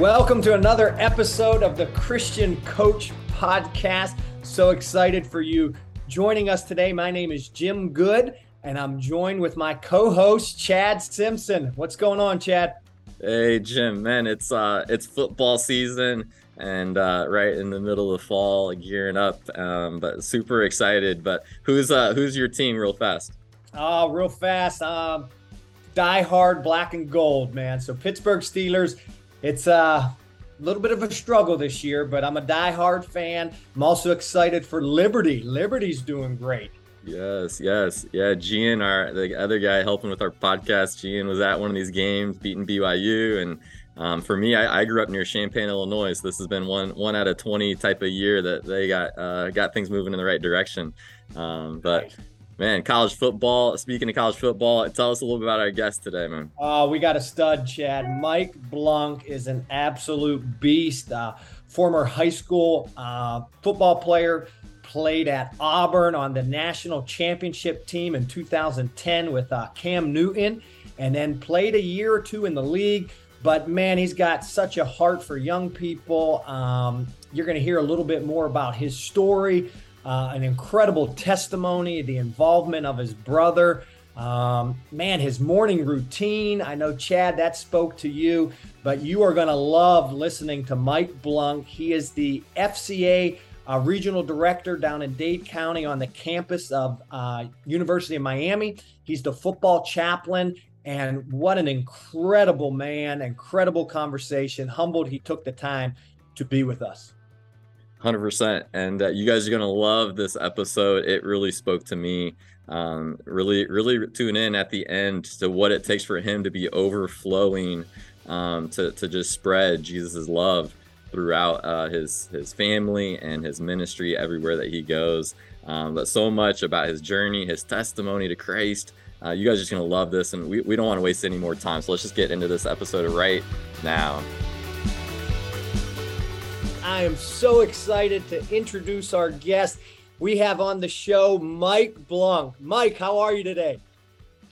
Welcome to another episode of the Christian Coach Podcast. So excited for you joining us today. My name is Jim Good, and I'm joined with my co-host Chad Simpson. What's going on, Chad? Hey, Jim. Man, it's uh, it's football season, and uh, right in the middle of fall, gearing up. Um, but super excited. But who's uh, who's your team, real fast? Oh, real fast. Um, die hard black and gold, man. So Pittsburgh Steelers it's a little bit of a struggle this year, but I'm a die-hard fan. I'm also excited for Liberty. Liberty's doing great. Yes, yes, yeah. Gian, our the other guy helping with our podcast, Gian was at one of these games, beating BYU, and um, for me, I, I, grew up near Champaign, Illinois. So this has been one one out of twenty type of year that they got uh, got things moving in the right direction. Um, but Man, college football. Speaking of college football, tell us a little bit about our guest today, man. Oh, we got a stud, Chad. Mike Blanc is an absolute beast. Uh, former high school uh, football player, played at Auburn on the national championship team in 2010 with uh, Cam Newton, and then played a year or two in the league. But man, he's got such a heart for young people. Um, you're going to hear a little bit more about his story uh, an incredible testimony, the involvement of his brother. Um, man, his morning routine. I know, Chad, that spoke to you, but you are going to love listening to Mike Blanc. He is the FCA uh, regional director down in Dade County on the campus of uh, University of Miami. He's the football chaplain. And what an incredible man, incredible conversation. Humbled he took the time to be with us. 100% and uh, you guys are going to love this episode. It really spoke to me. Um, really really tune in at the end to what it takes for him to be overflowing um, to, to just spread jesus' love throughout uh, his his family and his ministry everywhere that he goes. Um, but so much about his journey his testimony to christ. Uh, you guys are just going to love this and we, we don't want to waste any more time. So let's just get into this episode right now I am so excited to introduce our guest. We have on the show Mike Blanc. Mike, how are you today?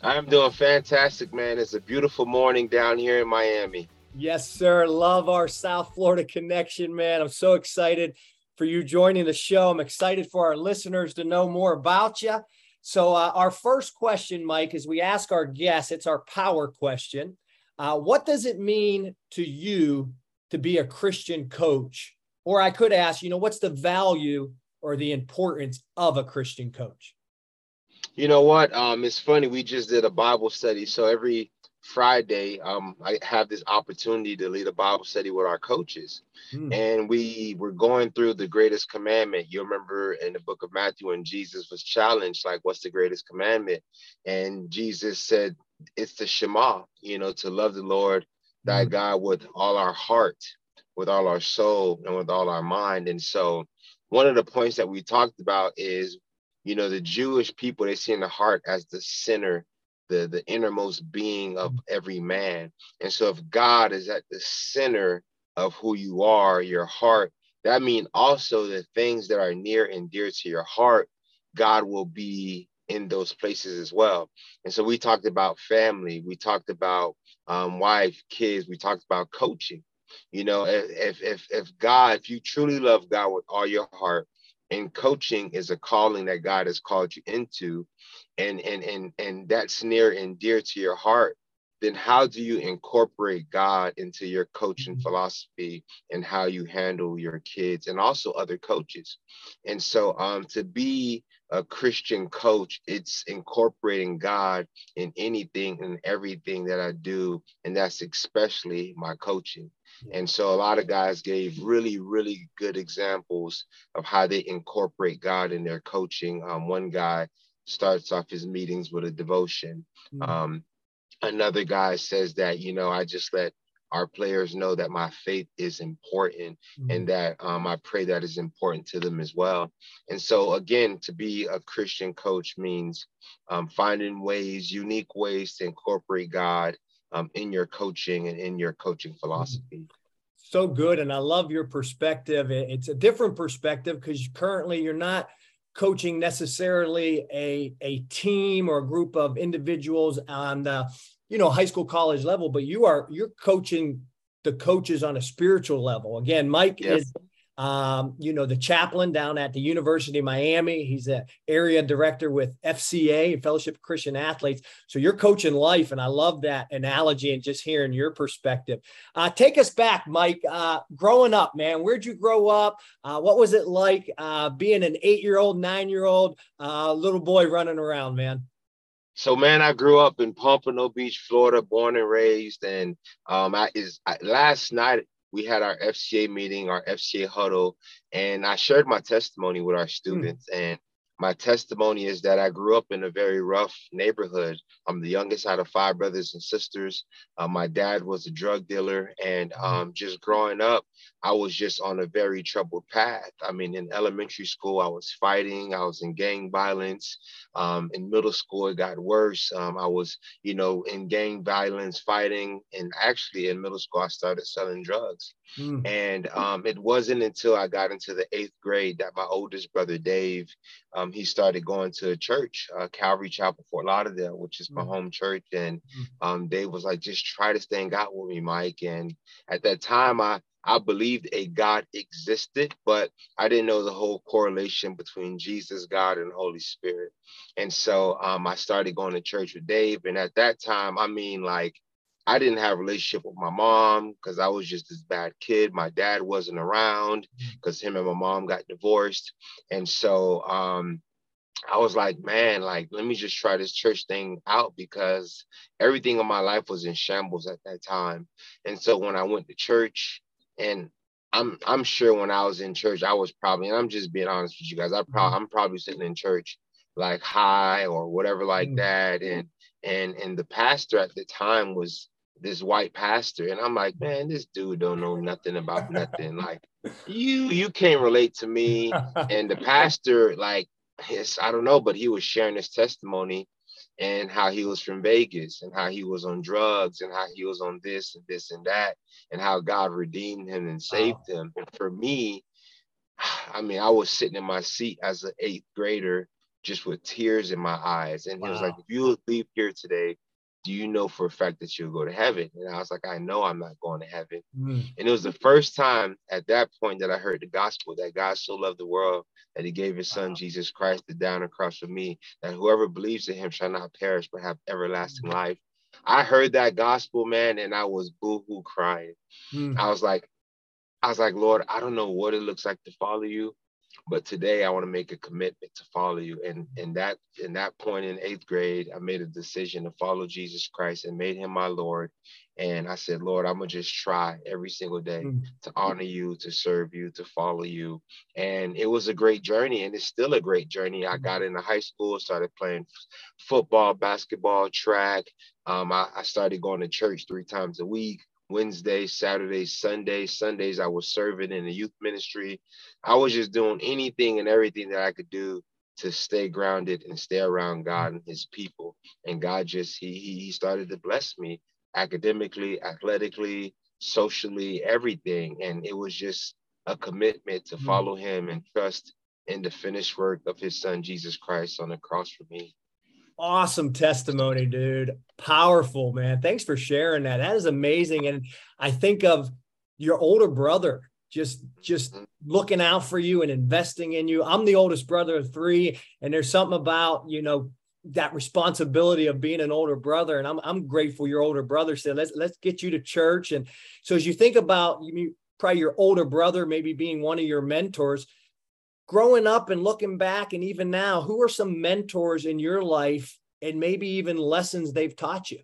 I'm doing fantastic, man. It's a beautiful morning down here in Miami. Yes, sir. Love our South Florida connection, man. I'm so excited for you joining the show. I'm excited for our listeners to know more about you. So, uh, our first question, Mike, is we ask our guests, it's our power question. Uh, what does it mean to you to be a Christian coach or I could ask, you know, what's the value or the importance of a Christian coach? You know what? Um, it's funny. We just did a Bible study. So every Friday, um, I have this opportunity to lead a Bible study with our coaches. Hmm. And we were going through the greatest commandment. You remember in the book of Matthew when Jesus was challenged, like, what's the greatest commandment? And Jesus said, it's the Shema, you know, to love the Lord thy hmm. God with all our heart, with all our soul and with all our mind. And so one of the points that we talked about is, you know, the Jewish people, they see in the heart as the center, the, the innermost being of every man. And so if God is at the center of who you are, your heart, that means also the things that are near and dear to your heart, God will be in those places as well. And so we talked about family, we talked about um, wife, kids, we talked about coaching. You know, if if if God, if you truly love God with all your heart, and coaching is a calling that God has called you into, and and and and that's near and dear to your heart, then how do you incorporate God into your coaching mm-hmm. philosophy and how you handle your kids and also other coaches? And so um, to be a Christian coach, it's incorporating God in anything and everything that I do. And that's especially my coaching. And so a lot of guys gave really, really good examples of how they incorporate God in their coaching. Um, one guy starts off his meetings with a devotion. Mm-hmm. Um, another guy says that, you know, I just let our players know that my faith is important mm-hmm. and that um, I pray that is important to them as well. And so, again, to be a Christian coach means um, finding ways, unique ways to incorporate God um, in your coaching and in your coaching mm-hmm. philosophy. So good. And I love your perspective. It's a different perspective because currently you're not coaching necessarily a, a team or a group of individuals on the you know high school college level but you are you're coaching the coaches on a spiritual level. Again, Mike is um, you know, the chaplain down at the University of Miami. He's an area director with FCA, Fellowship of Christian Athletes. So you're coaching life, and I love that analogy and just hearing your perspective. Uh, take us back, Mike. Uh, growing up, man, where'd you grow up? Uh, what was it like uh, being an eight-year-old, nine-year-old uh, little boy running around, man? So man, I grew up in Pompano Beach, Florida, born and raised. And um, I is I, last night we had our FCA meeting, our FCA huddle, and I shared my testimony with our hmm. students. Mm. And my testimony is that I grew up in a very rough neighborhood. I'm the youngest out of five brothers and sisters. Uh, my dad was a drug dealer, and hmm. um, just growing up, I was just on a very troubled path. I mean, in elementary school, I was fighting, I was in gang violence. Um, in middle school, it got worse. Um, I was, you know, in gang violence, fighting. And actually, in middle school, I started selling drugs. Mm. And um, it wasn't until I got into the eighth grade that my oldest brother, Dave, um, he started going to a church, uh, Calvary Chapel, Fort Lauderdale, which is my mm. home church. And mm. um, Dave was like, just try to stay in God with me, Mike. And at that time, I, I believed a God existed, but I didn't know the whole correlation between Jesus, God, and Holy Spirit. And so um, I started going to church with Dave. And at that time, I mean, like, I didn't have a relationship with my mom because I was just this bad kid. My dad wasn't around because him and my mom got divorced. And so um, I was like, man, like, let me just try this church thing out because everything in my life was in shambles at that time. And so when I went to church, and I'm I'm sure when I was in church, I was probably, and I'm just being honest with you guys, I probably mm-hmm. I'm probably sitting in church like high or whatever like mm. that. And and and the pastor at the time was this white pastor. And I'm like, man, this dude don't know nothing about nothing. Like you you can't relate to me. And the pastor, like, yes, I don't know, but he was sharing his testimony and how he was from Vegas and how he was on drugs and how he was on this and this and that and how God redeemed him and saved wow. him. And for me, I mean, I was sitting in my seat as an eighth grader just with tears in my eyes. And wow. he was like, if you would leave here today, do you know for a fact that you'll go to heaven? And I was like, I know I'm not going to heaven. Mm. And it was the first time at that point that I heard the gospel that God so loved the world that he gave his son wow. Jesus Christ to die on the cross for me, that whoever believes in him shall not perish but have everlasting mm. life. I heard that gospel, man, and I was boo-hoo crying. Mm. I was like, I was like, Lord, I don't know what it looks like to follow you, but today I want to make a commitment to follow you. And in that in that point in eighth grade, I made a decision to follow Jesus Christ and made him my Lord. And I said, Lord, I'm gonna just try every single day mm. to honor you, to serve you, to follow you. And it was a great journey, and it's still a great journey. I got into high school, started playing football, basketball, track. Um, I, I started going to church three times a week. Wednesdays, Saturdays, Sundays. Sundays, I was serving in the youth ministry. I was just doing anything and everything that I could do to stay grounded and stay around God and his people. And God just, he, he started to bless me academically, athletically, socially, everything. And it was just a commitment to hmm. follow him and trust in the finished work of his son, Jesus Christ on the cross for me awesome testimony, dude. Powerful, man. Thanks for sharing that. That is amazing. And I think of your older brother just just looking out for you and investing in you. I'm the oldest brother of three, and there's something about you know that responsibility of being an older brother. And I'm I'm grateful your older brother said let's let's get you to church. And so as you think about you probably your older brother maybe being one of your mentors, growing up and looking back and even now, who are some mentors in your life and maybe even lessons they've taught you?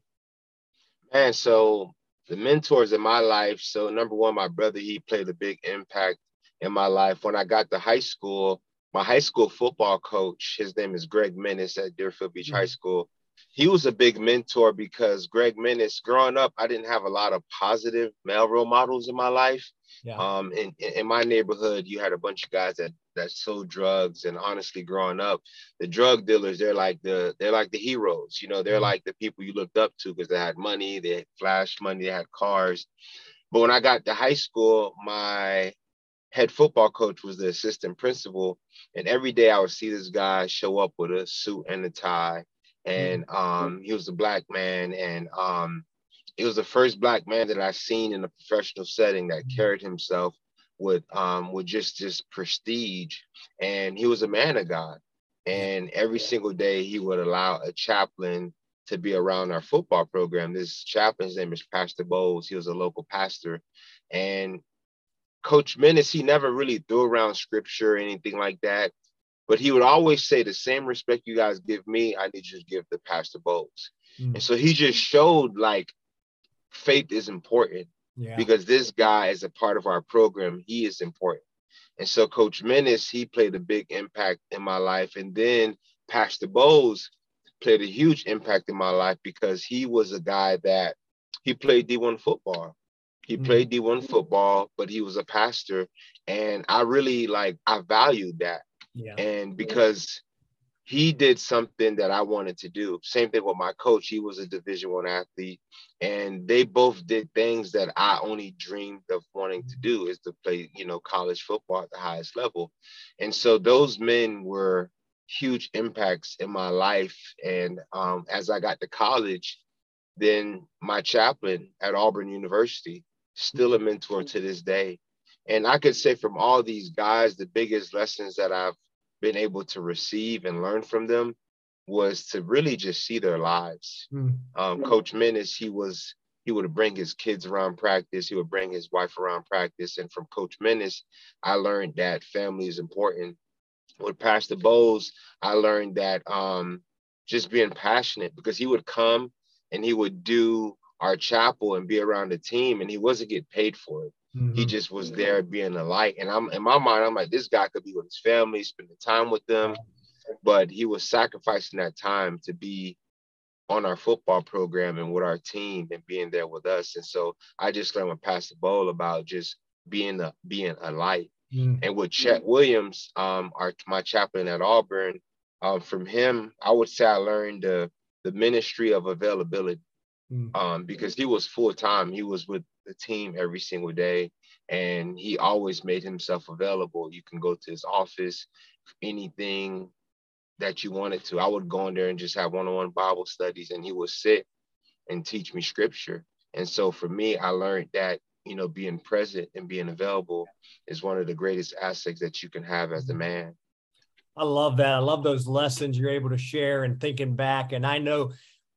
Man, so the mentors in my life. So number one, my brother, he played a big impact in my life. When I got to high school, my high school football coach, his name is Greg Menace at Deerfield Beach mm-hmm. High School. He was a big mentor because Greg Menace, growing up, I didn't have a lot of positive male role models in my life. Yeah. Um, in, in my neighborhood, you had a bunch of guys that that sold drugs, and honestly, growing up, the drug dealers they're like the they're like the heroes. You know, they're mm-hmm. like the people you looked up to because they had money, they had flash money, they had cars. But when I got to high school, my head football coach was the assistant principal, and every day I would see this guy show up with a suit and a tie, and mm-hmm. um, he was a black man, and um, it was the first black man that I seen in a professional setting that mm-hmm. carried himself with um with just just prestige and he was a man of God. And every single day he would allow a chaplain to be around our football program. This chaplain's name is Pastor Bowles. He was a local pastor. And Coach Menace he never really threw around scripture or anything like that. But he would always say the same respect you guys give me I need you to give the Pastor Bowles. Mm. and so he just showed like faith is important yeah. because this guy is a part of our program. He is important. And so Coach Menace, he played a big impact in my life. And then Pastor Bowles played a huge impact in my life because he was a guy that he played D1 football. He mm-hmm. played D1 football, but he was a pastor. And I really like, I valued that. Yeah. And because he did something that I wanted to do. Same thing with my coach. He was a division one athlete and they both did things that I only dreamed of wanting to do is to play, you know, college football at the highest level. And so those men were huge impacts in my life. And um, as I got to college, then my chaplain at Auburn University, still a mentor to this day. And I could say from all these guys, the biggest lessons that I've been able to receive and learn from them was to really just see their lives. Mm. Um, Coach Menace, he was he would bring his kids around practice. He would bring his wife around practice. And from Coach Menace, I learned that family is important. With Pastor Bowles, I learned that um, just being passionate because he would come and he would do our chapel and be around the team, and he wasn't get paid for it. Mm-hmm. He just was there being a light. And I'm in my mind, I'm like, this guy could be with his family, spending time with them. But he was sacrificing that time to be on our football program and with our team and being there with us. And so I just learned with Pastor Bowl about just being a being a light. Mm-hmm. And with Chette Williams, um, our my chaplain at Auburn, um, from him, I would say I learned the the ministry of availability. Mm. Um, because he was full time. He was with the team every single day, and he always made himself available. You can go to his office, anything that you wanted to. I would go in there and just have one-on-one Bible studies, and he would sit and teach me scripture. And so for me, I learned that you know being present and being available is one of the greatest assets that you can have as a man. I love that. I love those lessons you're able to share and thinking back. And I know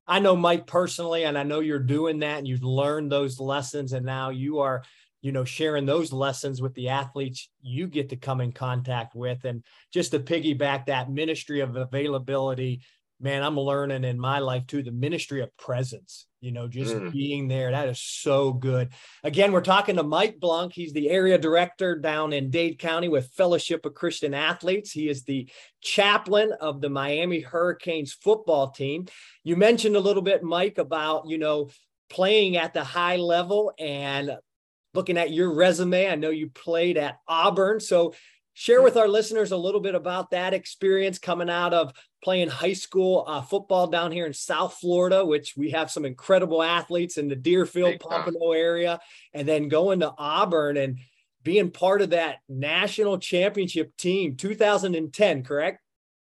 I know Mike personally, and I know you're doing that and you've learned those lessons, and now you are, you know, sharing those lessons with the athletes you get to come in contact with. And just to piggyback that ministry of availability, man, I'm learning in my life too the ministry of presence you know, just mm. being there. That is so good. Again, we're talking to Mike Blanc. He's the area director down in Dade County with Fellowship of Christian Athletes. He is the chaplain of the Miami Hurricanes football team. You mentioned a little bit, Mike, about, you know, playing at the high level and looking at your resume. I know you played at Auburn. So share with our listeners a little bit about that experience coming out of playing high school uh, football down here in South Florida, which we have some incredible athletes in the Deerfield, Pompano area, and then going to Auburn and being part of that national championship team, 2010, correct?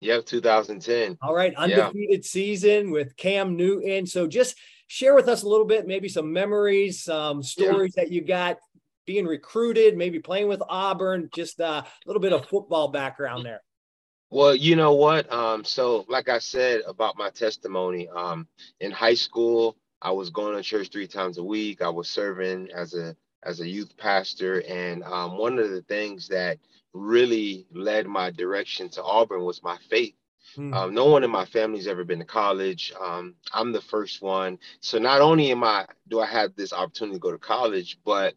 Yep, 2010. All right, undefeated yeah. season with Cam Newton. So just share with us a little bit, maybe some memories, some stories yeah. that you got being recruited, maybe playing with Auburn, just uh, a little bit of football background there. Well, you know what? Um, so, like I said about my testimony, um, in high school, I was going to church three times a week. I was serving as a as a youth pastor, and um, one of the things that really led my direction to Auburn was my faith. Hmm. Um, no one in my family's ever been to college. Um, I'm the first one. So not only am I do I have this opportunity to go to college, but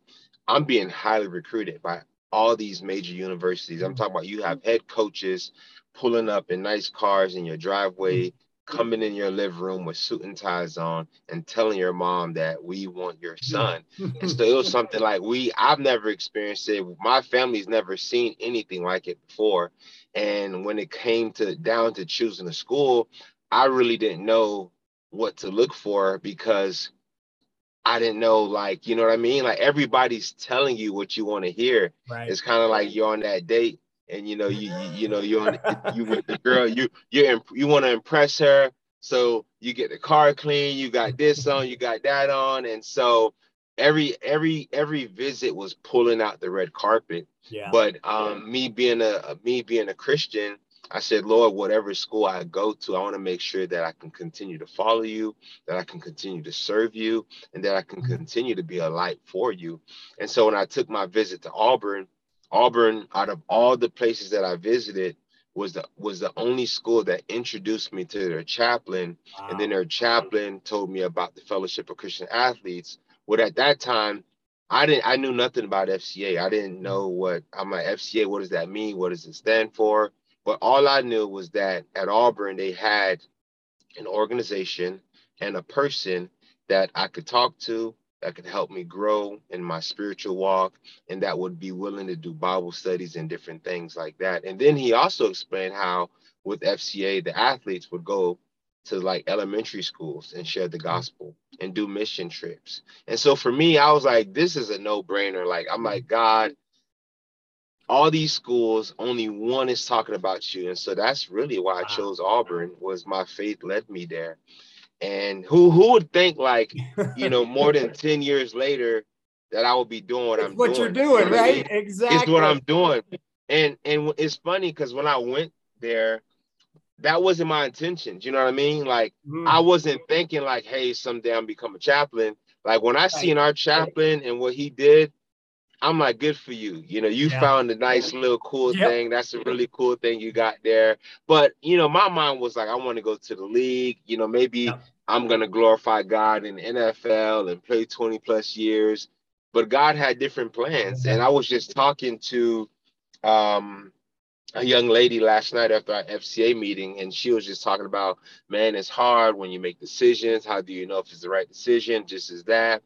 I'm being highly recruited by all these major universities. I'm talking about you have head coaches pulling up in nice cars in your driveway, coming in your living room with suit and ties on and telling your mom that we want your son. and so it was something like we I've never experienced it. My family's never seen anything like it before. And when it came to down to choosing a school, I really didn't know what to look for because I didn't know, like, you know what I mean? Like everybody's telling you what you want to hear. Right. It's kind of like you're on that date and you know, you you, you know, you're on, you with the girl, you you you want to impress her. So you get the car clean, you got this on, you got that on, and so every every every visit was pulling out the red carpet. Yeah. But um, me being a me being a Christian, I said, Lord, whatever school I go to, I want to make sure that I can continue to follow you, that I can continue to serve you, and that I can mm-hmm. continue to be a light for you. And so when I took my visit to Auburn, Auburn, out of all the places that I visited, was the was the only school that introduced me to their chaplain, wow. and then their chaplain told me about the Fellowship of Christian Athletes. But at that time, I didn't I knew nothing about FCA. I didn't know what I'm like FCA. What does that mean? What does it stand for? But all I knew was that at Auburn, they had an organization and a person that I could talk to that could help me grow in my spiritual walk and that would be willing to do Bible studies and different things like that. And then he also explained how with FCA, the athletes would go to like elementary schools and share the gospel and do mission trips. And so for me, I was like, this is a no brainer. Like, I'm like, God, all these schools, only one is talking about you. And so that's really why I chose Auburn was my faith led me there. And who who would think like, you know, more than 10 years later that I would be doing what it's I'm what doing. you're doing, right? Exactly. It's what I'm doing. And and it's funny because when I went there, that wasn't my intentions. You know what I mean? Like mm. I wasn't thinking like, hey, someday I'm become a chaplain. Like when I seen our chaplain and what he did, I'm like, good for you. You know, you yeah. found a nice little cool yep. thing. That's a really cool thing you got there. But you know, my mind was like, I want to go to the league. You know, maybe yep. I'm gonna glorify God in the NFL and play 20 plus years. But God had different plans, and I was just talking to um, a young lady last night after our FCA meeting, and she was just talking about, man, it's hard when you make decisions. How do you know if it's the right decision? Just as that.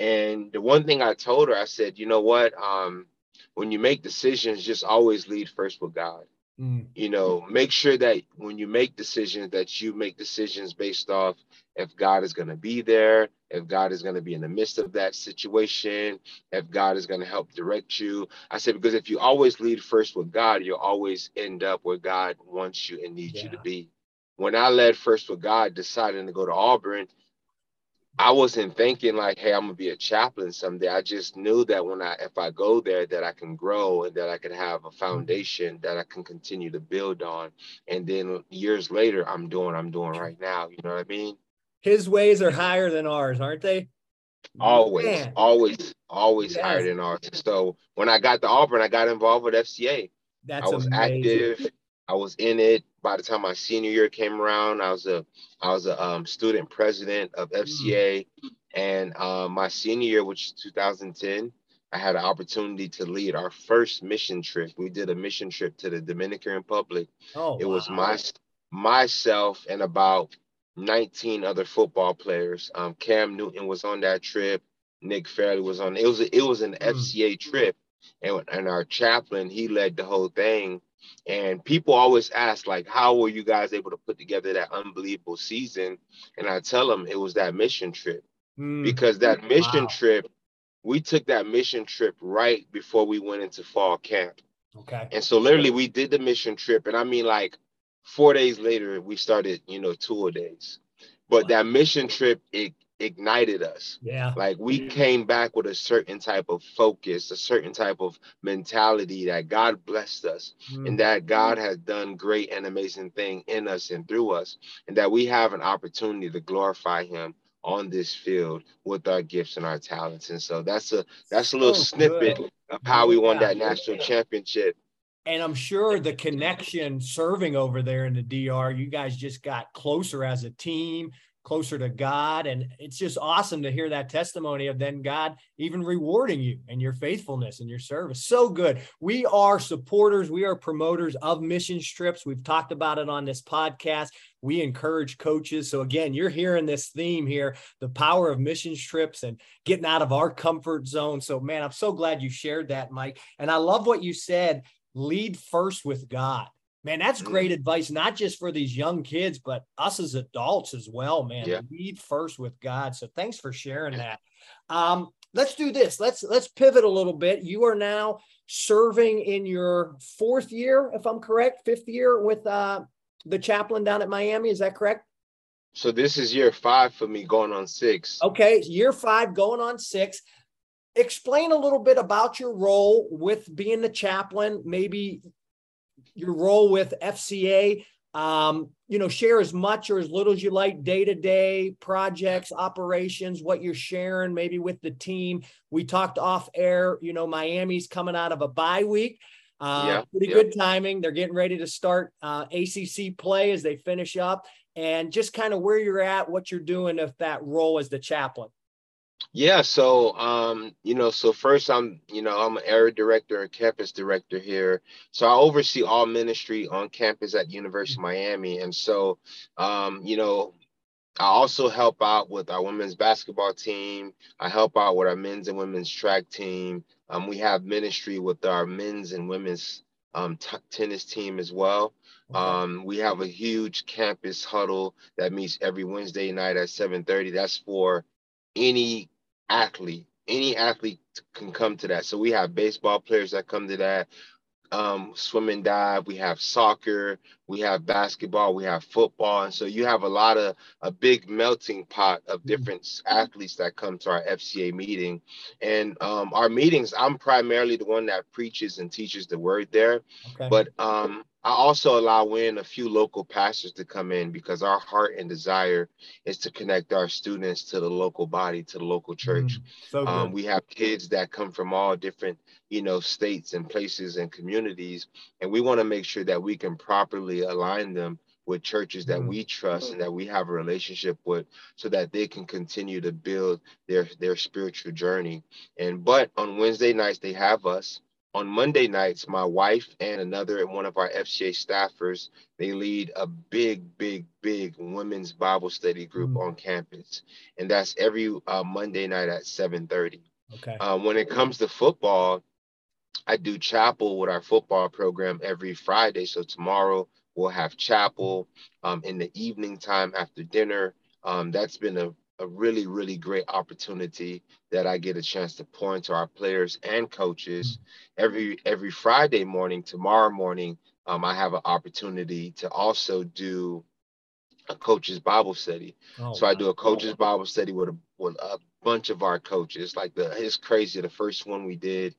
And the one thing I told her, I said, you know what? Um, when you make decisions, just always lead first with God. Mm. You know, make sure that when you make decisions, that you make decisions based off if God is going to be there, if God is going to be in the midst of that situation, if God is going to help direct you. I said, because if you always lead first with God, you'll always end up where God wants you and needs yeah. you to be. When I led first with God, deciding to go to Auburn, I wasn't thinking like, hey, I'm gonna be a chaplain someday. I just knew that when I if I go there that I can grow and that I can have a mm-hmm. foundation that I can continue to build on. And then years later, I'm doing I'm doing right now. You know what I mean? His ways are higher than ours, aren't they? Always, Man. always, always yes. higher than ours. So when I got to Auburn, I got involved with FCA. That's I was amazing. active. I was in it by the time my senior year came around, I was a I was a um, student president of FCA, mm-hmm. and uh, my senior year, which is 2010, I had an opportunity to lead our first mission trip. We did a mission trip to the Dominican Republic. Oh, it wow. was my myself and about 19 other football players. Um, Cam Newton was on that trip. Nick Fairley was on. It was a, it was an mm. FCA trip, and and our chaplain he led the whole thing and people always ask, like, how were you guys able to put together that unbelievable season? And I tell them it was that mission trip. Mm. Because that mission wow. trip, we took that mission trip right before we went into fall camp. Okay. And so literally we did the mission trip. And I mean, like four days later, we started, you know, tour days. But wow. that mission trip, it ignited us. Yeah. Like we came back with a certain type of focus, a certain type of mentality that God blessed us mm. and that God has done great and amazing thing in us and through us and that we have an opportunity to glorify him on this field with our gifts and our talents. And so that's a that's a little so snippet good. of how we won that national championship. And I'm sure the connection serving over there in the DR, you guys just got closer as a team closer to God. And it's just awesome to hear that testimony of then God even rewarding you and your faithfulness and your service. So good. We are supporters, we are promoters of mission trips. We've talked about it on this podcast. We encourage coaches. So, again, you're hearing this theme here the power of mission trips and getting out of our comfort zone. So, man, I'm so glad you shared that, Mike. And I love what you said lead first with God Man, that's great advice, not just for these young kids, but us as adults as well, man. Yeah. Lead first with God. So thanks for sharing that. Um, let's do this. Let's let's pivot a little bit. You are now serving in your fourth year, if I'm correct, fifth year with uh, the chaplain down at Miami. Is that correct? So this is year five for me, going on six. Okay, year five, going on six. Explain a little bit about your role with being the chaplain, maybe your role with FCA. Um, you know, share as much or as little as you like, day to day projects, operations, what you're sharing maybe with the team. We talked off air, you know, Miami's coming out of a bye week. Uh, yeah, pretty yeah. good timing. They're getting ready to start uh, ACC play as they finish up, and just kind of where you're at, what you're doing if that role as the chaplain. Yeah, so um, you know, so first I'm, you know, I'm an area director and campus director here. So I oversee all ministry on campus at University of Miami. And so um, you know, I also help out with our women's basketball team. I help out with our men's and women's track team. Um, we have ministry with our men's and women's um, t- tennis team as well. Um, we have a huge campus huddle that meets every Wednesday night at 7:30. That's for any athlete. Any athlete can come to that. So we have baseball players that come to that um, swim and dive, we have soccer, we have basketball, we have football. And so you have a lot of a big melting pot of mm-hmm. different mm-hmm. athletes that come to our FCA meeting. And um, our meetings, I'm primarily the one that preaches and teaches the word there. Okay. But um, I also allow in a few local pastors to come in because our heart and desire is to connect our students to the local body, to the local church. Mm, so um, we have kids that come from all different, you know, states and places and communities, and we want to make sure that we can properly align them with churches that mm. we trust and that we have a relationship with so that they can continue to build their their spiritual journey and but on wednesday nights they have us on Monday nights, my wife and another one of our FCA staffers, they lead a big, big, big women's Bible study group mm. on campus, and that's every uh, Monday night at 7:30. Okay. Uh, when it comes to football, I do chapel with our football program every Friday. So tomorrow we'll have chapel um, in the evening time after dinner. Um, that's been a a really, really great opportunity that I get a chance to pour into our players and coaches every every Friday morning. Tomorrow morning, um, I have an opportunity to also do a coach's Bible study. Oh, so I do a coach's Bible study with a with a bunch of our coaches. Like the it's crazy. The first one we did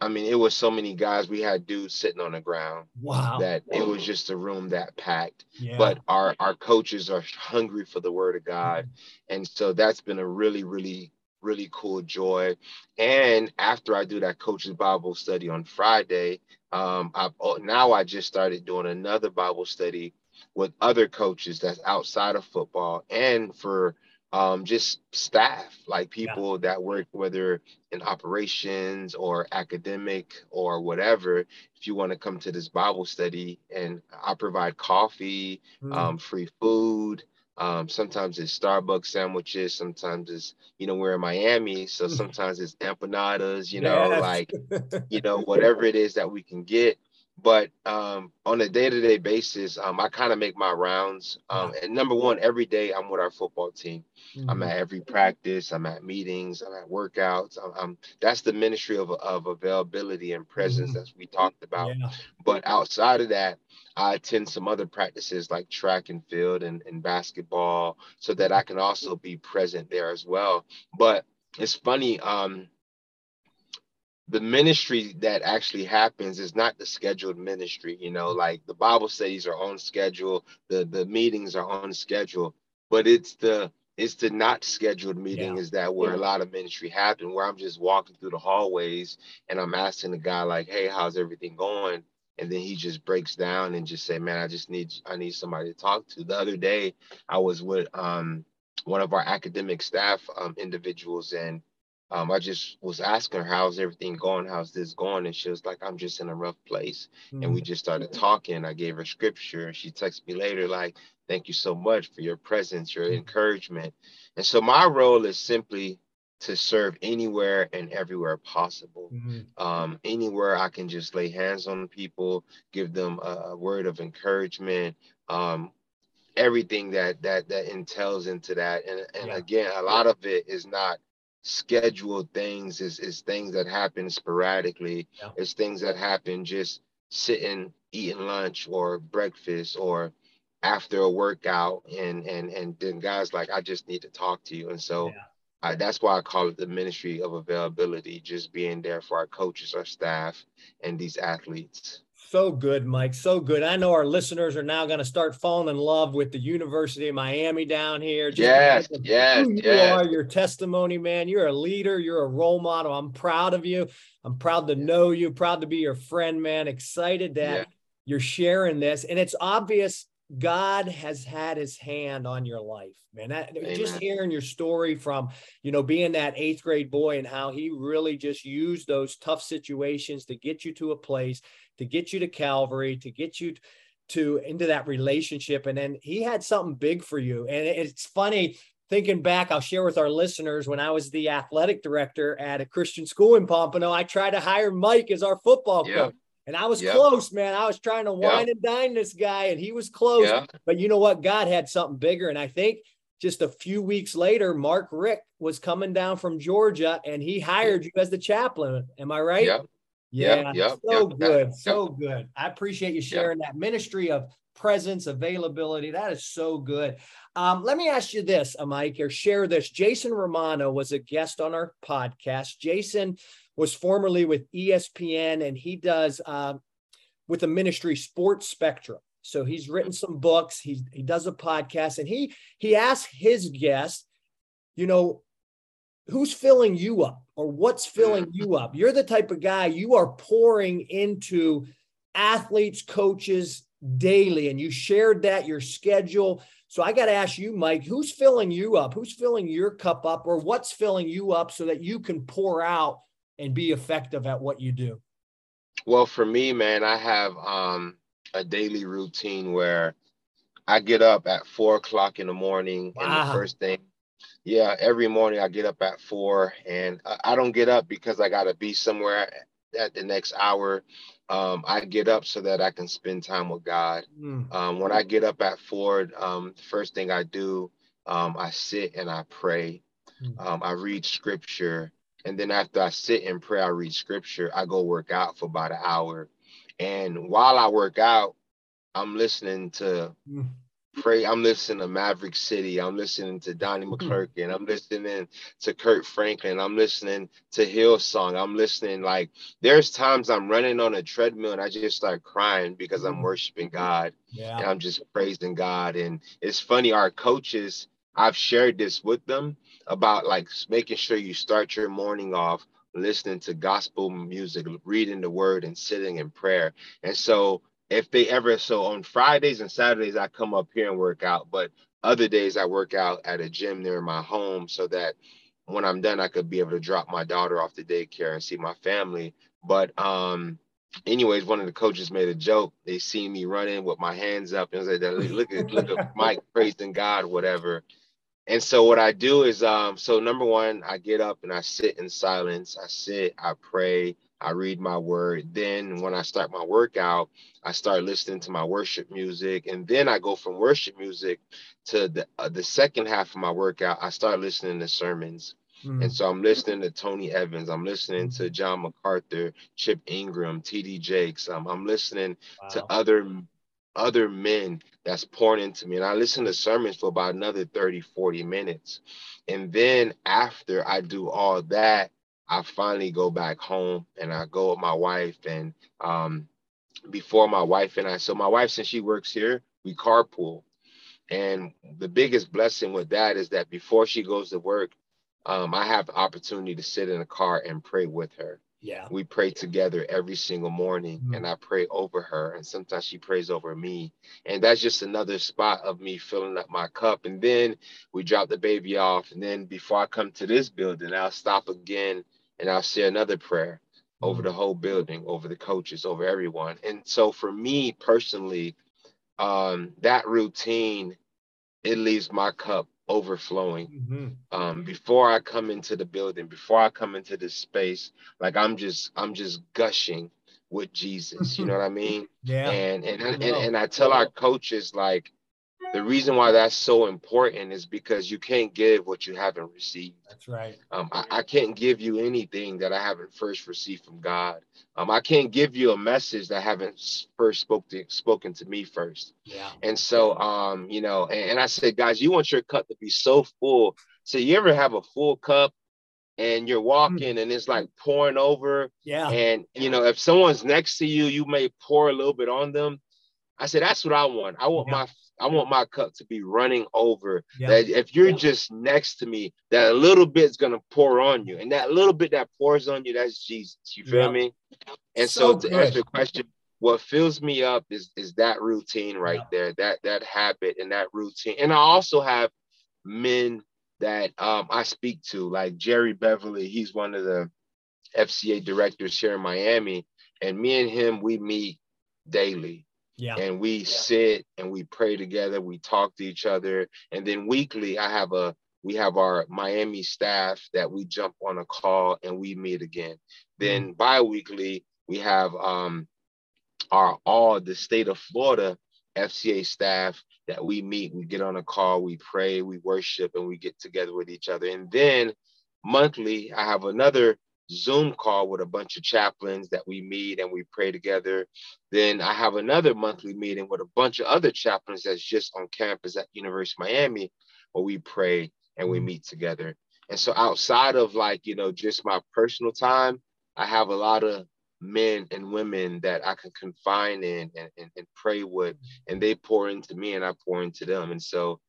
I mean, it was so many guys. We had dudes sitting on the ground. Wow. That it was just a room that packed. Yeah. But our our coaches are hungry for the word of God. Mm-hmm. And so that's been a really, really, really cool joy. And after I do that coach's Bible study on Friday, um, I've now I just started doing another Bible study with other coaches that's outside of football and for um, just staff, like people yeah. that work, whether in operations or academic or whatever. If you want to come to this Bible study, and I provide coffee, mm. um, free food. Um, sometimes it's Starbucks sandwiches. Sometimes it's, you know, we're in Miami. So sometimes it's empanadas, you know, yes. like, you know, whatever it is that we can get but um, on a day-to-day basis um, i kind of make my rounds um, and number one every day i'm with our football team mm-hmm. i'm at every practice i'm at meetings i'm at workouts I'm, I'm that's the ministry of, of availability and presence mm-hmm. as we talked about yeah. but outside of that i attend some other practices like track and field and, and basketball so that i can also be present there as well but it's funny um, the ministry that actually happens is not the scheduled ministry you know like the bible studies are on schedule the the meetings are on schedule but it's the it's the not scheduled meeting yeah. is that where yeah. a lot of ministry happen where i'm just walking through the hallways and i'm asking the guy like hey how's everything going and then he just breaks down and just say man i just need i need somebody to talk to the other day i was with um one of our academic staff um, individuals and um, I just was asking her, how's everything going? How's this going? And she was like, I'm just in a rough place. Mm-hmm. And we mm. just started talking. I gave her scripture and she texted me later, like, thank you so much for your presence, your mm-hmm. encouragement. And so my role is simply to serve anywhere and everywhere possible. Mm-hmm. Um, anywhere I can just lay hands on people, give them a, a word of encouragement, um, everything that that that entails into that. And and yeah. again, a lot of it is not scheduled things is, is things that happen sporadically yeah. it's things that happen just sitting eating lunch or breakfast or after a workout and and and then guys like I just need to talk to you and so yeah. I, that's why I call it the ministry of availability just being there for our coaches our staff and these athletes so good, Mike. So good. I know our listeners are now going to start falling in love with the University of Miami down here. Just yes, yes, you yes. are, your testimony, man. You're a leader. You're a role model. I'm proud of you. I'm proud to know you. Proud to be your friend, man. Excited that yeah. you're sharing this, and it's obvious God has had his hand on your life, man. That, just hearing your story from, you know, being that eighth grade boy and how he really just used those tough situations to get you to a place to get you to Calvary, to get you to into that relationship. And then he had something big for you. And it's funny thinking back, I'll share with our listeners when I was the athletic director at a Christian school in Pompano, I tried to hire Mike as our football coach. And I was close, man. I was trying to wine and dine this guy, and he was close. But you know what? God had something bigger. And I think just a few weeks later, Mark Richt was coming down from Georgia and he hired you as the chaplain. Am I right? Yeah. Yeah, yep, so yep, good, so good. I appreciate you sharing that ministry of presence, availability. That is so good. Um, let me ask you this, Mike, or share this. Jason Romano was a guest on our podcast. Jason was formerly with ESPN, and he does uh, with the ministry Sports Spectrum. So he's written some books. He he does a podcast, and he he asked his guest, you know, who's filling you up or what's filling you up. You're the type of guy you are pouring into athletes, coaches daily, and you shared that your schedule. So I got to ask you, Mike, who's filling you up? Who's filling your cup up, or what's filling you up so that you can pour out and be effective at what you do? Well, for me, man, I have um, a daily routine where I get up at four o'clock in the morning, wow. and the first thing yeah, every morning I get up at four, and I don't get up because I got to be somewhere at the next hour. Um, I get up so that I can spend time with God. Mm. Um, when I get up at four, um, first thing I do, um, I sit and I pray. Mm. I read scripture, and then after I sit and pray, I read scripture. I go work out for about an hour, and while I work out, I'm listening to mm pray. I'm listening to Maverick City. I'm listening to Donnie hmm. McClurkin. I'm listening to Kirk Franklin. I'm listening to Hillsong. I'm listening like there's times I'm running on a treadmill and I just start crying because I'm hmm. worshiping God. Yeah. And I'm just praising God. And it's funny, our coaches, I've shared this with them about like making sure you start your morning off listening to gospel music, reading the word, and sitting in prayer. And so if they ever so on Fridays and Saturdays I come up here and work out, but other days I work out at a gym near my home so that when I'm done I could be able to drop my daughter off to daycare and see my family. But um anyways, one of the coaches made a joke. They see me running with my hands up and said, look at look at Mike praising God, whatever. And so what I do is um so number one, I get up and I sit in silence. I sit, I pray, I read my word. Then when I start my workout, I start listening to my worship music, and then I go from worship music to the uh, the second half of my workout. I start listening to sermons, mm. and so I'm listening to Tony Evans. I'm listening to John MacArthur, Chip Ingram, T.D. Jakes. Um, I'm listening wow. to other other men that's pouring into me, and I listen to sermons for about another 30, 40 minutes, and then after I do all that. I finally go back home and I go with my wife and um, before my wife and I, so my wife, since she works here, we carpool. And the biggest blessing with that is that before she goes to work, um, I have the opportunity to sit in a car and pray with her. Yeah. We pray together every single morning mm-hmm. and I pray over her. And sometimes she prays over me. And that's just another spot of me filling up my cup. And then we drop the baby off. And then before I come to this building, I'll stop again and I'll say another prayer over the mm. whole building, over the coaches, over everyone. And so for me personally, um, that routine, it leaves my cup overflowing. Mm-hmm. Um, before I come into the building, before I come into this space, like I'm just, I'm just gushing with Jesus. You know what I mean? Yeah. And and and, and, and I tell our coaches like the reason why that's so important is because you can't give what you haven't received. That's right. Um, I, I, can't give you anything that I haven't first received from God. Um, I can't give you a message that I haven't first spoke to, spoken to me first. Yeah. And so, um, you know, and, and I said, guys, you want your cup to be so full. So you ever have a full cup and you're hmm. walking and it's like pouring over. Yeah. And you know, if someone's next to you, you may pour a little bit on them. I said, that's what I want. I want yeah. my I want my cup to be running over. Yeah. That if you're yeah. just next to me, that a little bit's gonna pour on you, and that little bit that pours on you, that's Jesus. You feel yeah. me? And so, so to good. answer the question, what fills me up is is that routine right there, that that habit and that routine. And I also have men that um, I speak to, like Jerry Beverly. He's one of the FCA directors here in Miami, and me and him we meet daily yeah. And we sit and we pray together, we talk to each other. And then weekly, I have a we have our Miami staff that we jump on a call and we meet again. Then mm. bi-weekly, we have um our all the state of Florida FCA staff that we meet, we get on a call, we pray, we worship, and we get together with each other. And then monthly, I have another Zoom call with a bunch of chaplains that we meet and we pray together. Then I have another monthly meeting with a bunch of other chaplains that's just on campus at University of Miami where we pray and we mm. meet together. And so outside of like, you know, just my personal time, I have a lot of men and women that I can confine in and, and, and pray with, and they pour into me and I pour into them. And so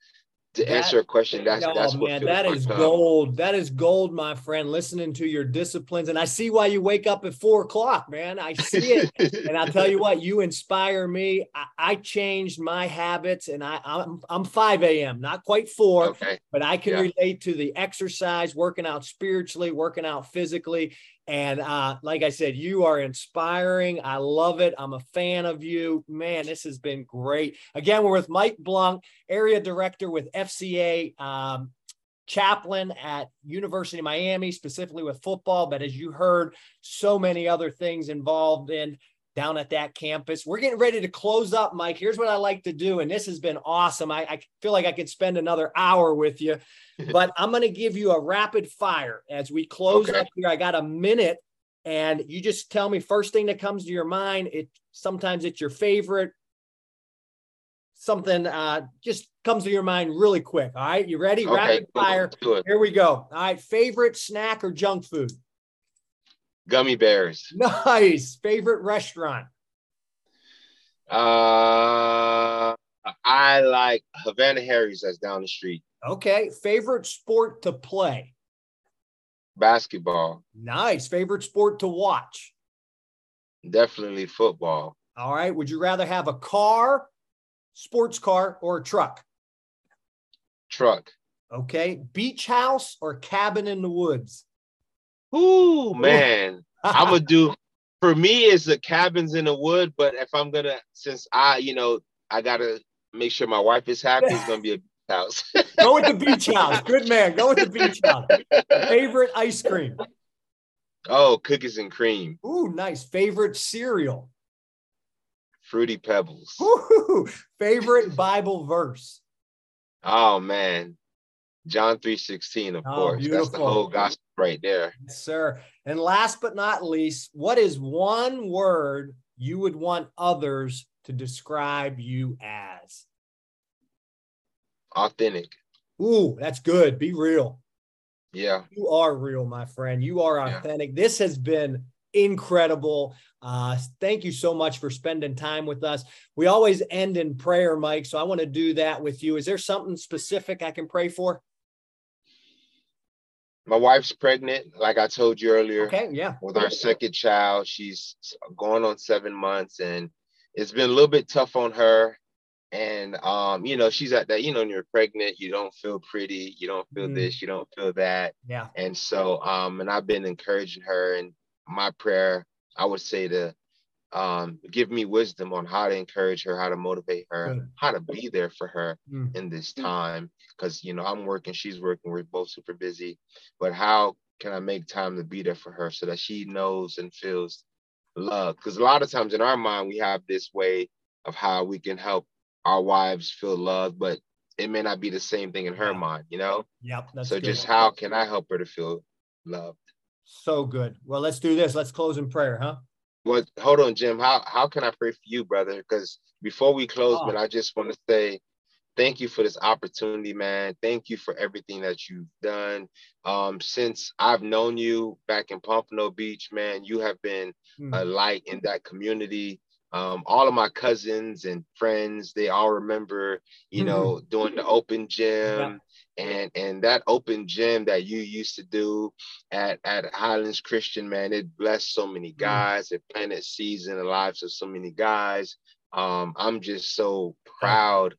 to that, answer a question, that's no, that's oh, what man, that is gold. That is gold, my friend. Listening to your disciplines, and I see why you wake up at four o'clock, man. I see it, and I'll tell you what, you inspire me. I, I changed my habits, and I I'm I'm five a.m. not quite four, okay. but I can yeah. relate to the exercise, working out spiritually, working out physically, and uh, like I said, you are inspiring. I love it. I'm a fan of you. Man, this has been great. Again, we're with Mike Blanc, area director with FCA, um, chaplain at University of Miami, specifically with football. But as you heard, so many other things involved in down at that campus. We're getting ready to close up, Mike. Here's what I like to do, and this has been awesome. I, I feel like I could spend another hour with you but I'm going to give you a rapid fire as we close okay. up here. I got a minute, and you just tell me first thing that comes to your mind. It sometimes it's your favorite, something uh, just comes to your mind really quick. All right, you ready? Okay. Rapid fire. Here we go. All right, favorite snack or junk food? Gummy bears. Nice. Favorite restaurant? Uh, I like Havana Harry's. That's down the street. Okay. Favorite sport to play? Basketball. Nice. Favorite sport to watch? Definitely football. All right. Would you rather have a car, sports car, or a truck? Truck. Okay. Beach house or cabin in the woods? Ooh, man. I'm going to do, for me, it's the cabins in the wood. But if I'm going to, since I, you know, I got to make sure my wife is happy, it's going to be a house. Go with the beach house. Good man. Go with the beach house. Favorite ice cream? Oh, cookies and cream. Ooh, nice. Favorite cereal? Fruity Pebbles. Ooh, favorite Bible verse? Oh man. John 3:16, of oh, course. Beautiful. That's the whole gospel right there. Yes, sir. And last but not least, what is one word you would want others to describe you as? authentic. Ooh, that's good. Be real. Yeah. You are real, my friend. You are authentic. Yeah. This has been incredible. Uh, thank you so much for spending time with us. We always end in prayer, Mike. So I want to do that with you. Is there something specific I can pray for? My wife's pregnant, like I told you earlier. Okay, yeah. With our second child, she's going on seven months, and it's been a little bit tough on her and um you know she's at that you know when you're pregnant you don't feel pretty you don't feel mm. this you don't feel that yeah and so um and i've been encouraging her and my prayer i would say to um give me wisdom on how to encourage her how to motivate her Good. how to be there for her mm. in this time because you know i'm working she's working we're both super busy but how can i make time to be there for her so that she knows and feels love because a lot of times in our mind we have this way of how we can help our wives feel loved, but it may not be the same thing in her Yeah. mind, you know? Yep. So good. just how can I help her to feel loved? so good. Well, let's do this. Let's close in prayer, huh? What hold on, Jim. How how can I pray for you, brother? Because before we close, Oh. man, I just want to say thank you for this opportunity, man. Thank you for everything that you've done. Um, since I've known you back in Pompano Beach, man, you have been Hmm. a light in that community. Um, all of my cousins and friends, they all remember, you Mhm. know, doing the open gym and and that open gym that you used to do at at Highlands Christian, man, it blessed so many Mm. guys. It planted seeds in the lives of so many guys. Um, I'm just so proud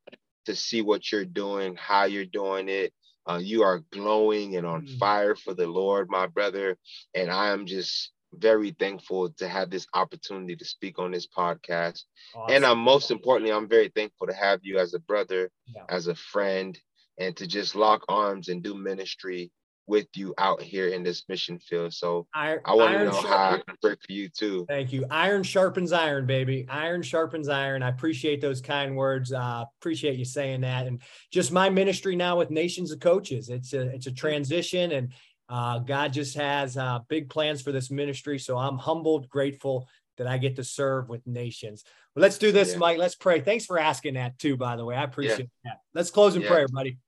to see what you're doing, how you're doing it. Uh, you are glowing and on Mm. fire for the Lord, my brother. And I am just very thankful to have this opportunity to speak on this podcast. And I'm most importantly, I'm very thankful to have you as a brother, Yeah. as a friend, and to just lock arms and do ministry with you out here in this mission field. So Iron, I want to know sharp- how I can pray for you too. Thank you. Iron sharpens iron, baby. Iron sharpens iron. I appreciate those kind words. Uh, appreciate you saying that. And just my ministry now with Nations of Coaches. It's a it's a transition, and uh, God just has uh, big plans for this ministry. So I'm humbled, grateful that I get to serve with nations. Well, let's do this, Yeah. Mike. Let's pray. Thanks for asking that too, by the way. I appreciate that. Let's close in Yeah. prayer, buddy.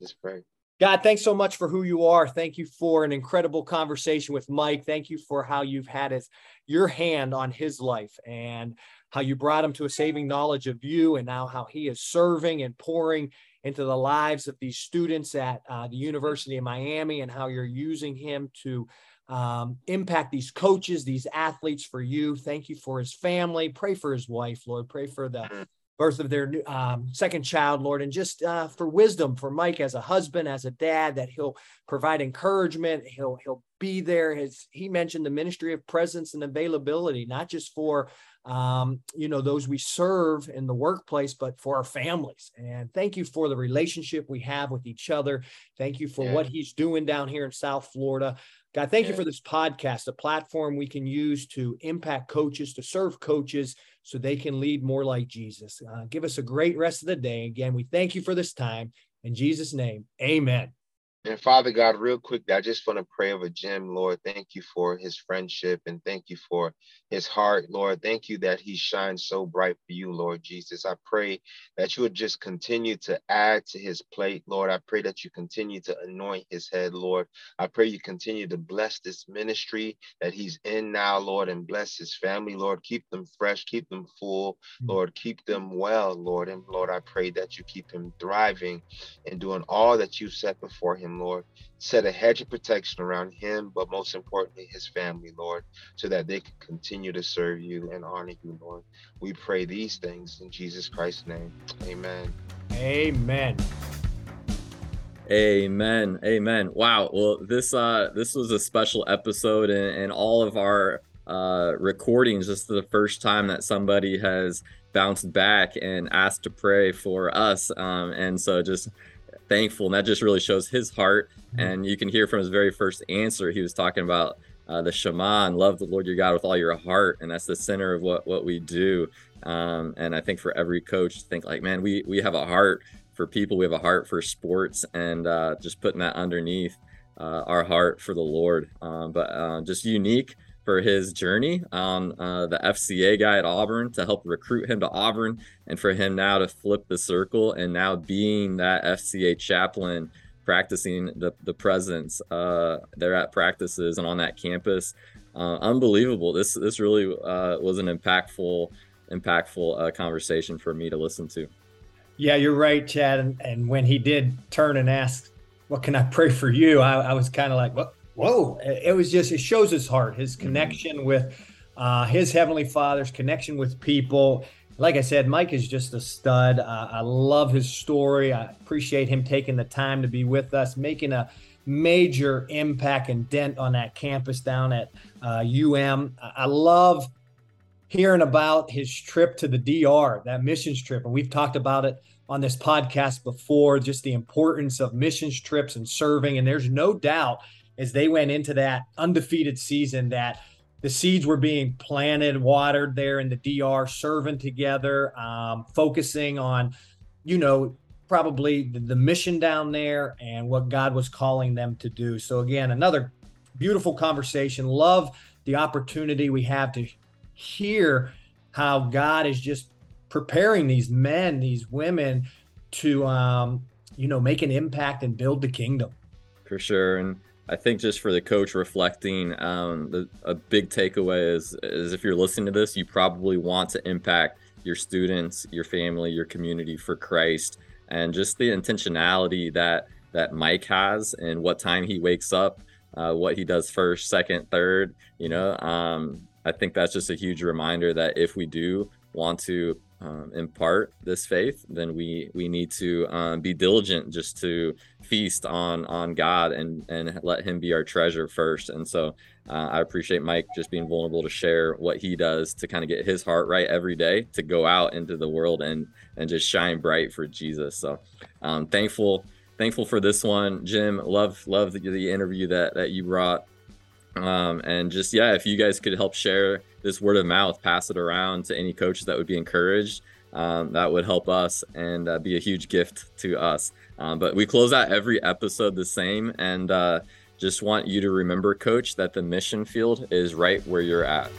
Let's pray. God, thanks so much for who you are. Thank you for an incredible conversation with Mike. Thank you for how you've had his, your hand on his life and how you brought him to a saving knowledge of you and now how he is serving and pouring into the lives of these students at uh, the University of Miami and how you're using him to um, impact these coaches, these athletes for you. Thank you for his family. Pray for his wife, Lord. Pray for the birth of their new- um, second child, Lord, and just uh, for wisdom for Mike as a husband, as a dad, that he'll provide encouragement. He'll he'll be there. His he mentioned the ministry of presence and availability, not just for um, you know those we serve in the workplace, but for our families. And thank you for the relationship we have with each other. Thank you for Yeah. what he's doing down here in South Florida. God, thank you for this podcast, a platform we can use to impact coaches, to serve coaches so they can lead more like Jesus. Uh, give us a great rest of the day. Again, we thank you for this time. In Jesus' name, amen. And Father God, real quick, I just want to pray over Jim, Lord. Thank you for his friendship and thank you for his heart, Lord. Thank you that he shines so bright for you, Lord Jesus. I pray that you would just continue to add to his plate, Lord. I pray that you continue to anoint his head, Lord. I pray you continue to bless this ministry that he's in now, Lord, and bless his family, Lord. Keep them fresh, keep them full, Mm. Lord. Keep them well, Lord. And Lord, I pray that you keep him thriving and doing all that you set before him, Lord. Set a hedge of protection around him, but most importantly, his family, Lord, so that they can continue to serve you and honor you, Lord. We pray these things in Jesus Christ's name. Amen. Amen. Amen. Amen. Wow. Well, this uh this was a special episode and, and all of our uh recordings. This is the first time that somebody has bounced back and asked to pray for us. Um and so just thankful. And that just really shows his heart. And you can hear from his very first answer, he was talking about uh, the Shema and love the Lord your God with all your heart. And that's the center of what what we do. Um, and I think for every coach to think like, man, we we have a heart for people. We have a heart for sports, and uh, just putting that underneath uh, our heart for the Lord. Um, but uh, just unique for his journey. on uh, the FCA guy at Auburn to help recruit him to Auburn, and for him now to flip the circle and now being that FCA chaplain, practicing the the presence uh, there at practices and on that campus. Uh, unbelievable. This this really uh, was an impactful impactful uh, conversation for me to listen to. Yeah, you're right, Chad. And, and when he did turn and ask, "What can I pray for you?" I, I was kind of like, "What? Whoa!" It, was just it shows his heart, his connection with uh, his heavenly Father's connection with people. Like I said, Mike is just a stud. Uh, I love his story. I appreciate him taking the time to be with us, making a major impact and dent on that campus down at uh, UM. I love hearing about his trip to the DR, that missions trip. And we've talked about it on this podcast before, just the importance of missions trips and serving. And there's no doubt as they went into that undefeated season that the seeds were being planted, watered there in the DR, serving together, um, focusing on, you know, probably the, the mission down there and what God was calling them to do. So, again, another beautiful conversation. Love the opportunity we have to hear how God is just preparing these men, these women to, um, you know, make an impact and build the kingdom. For sure. And I think just for the coach reflecting, um, the, a big takeaway is, is if you're listening to this, you probably want to impact your students, your family, your community for Christ, and just the intentionality that that Mike has and what time he wakes up, uh, what he does first, second, third. You know, um, I think that's just a huge reminder that if we do want to um, impart this faith, then we we need to um, be diligent just to feast on on God and and let Him be our treasure first. And so uh, I appreciate Mike just being vulnerable to share what he does to kind of get his heart right every day to go out into the world and and just shine bright for Jesus. So um, thankful thankful for this one, Jim. Love love the, the interview that that you brought. Um, and just yeah, if you guys could help share this word of mouth, pass it around to any coaches that would be encouraged. Um, that would help us and uh, be a huge gift to us. Um, but we close out every episode the same, and uh, just want you to remember, coach, that the mission field is right where you're at.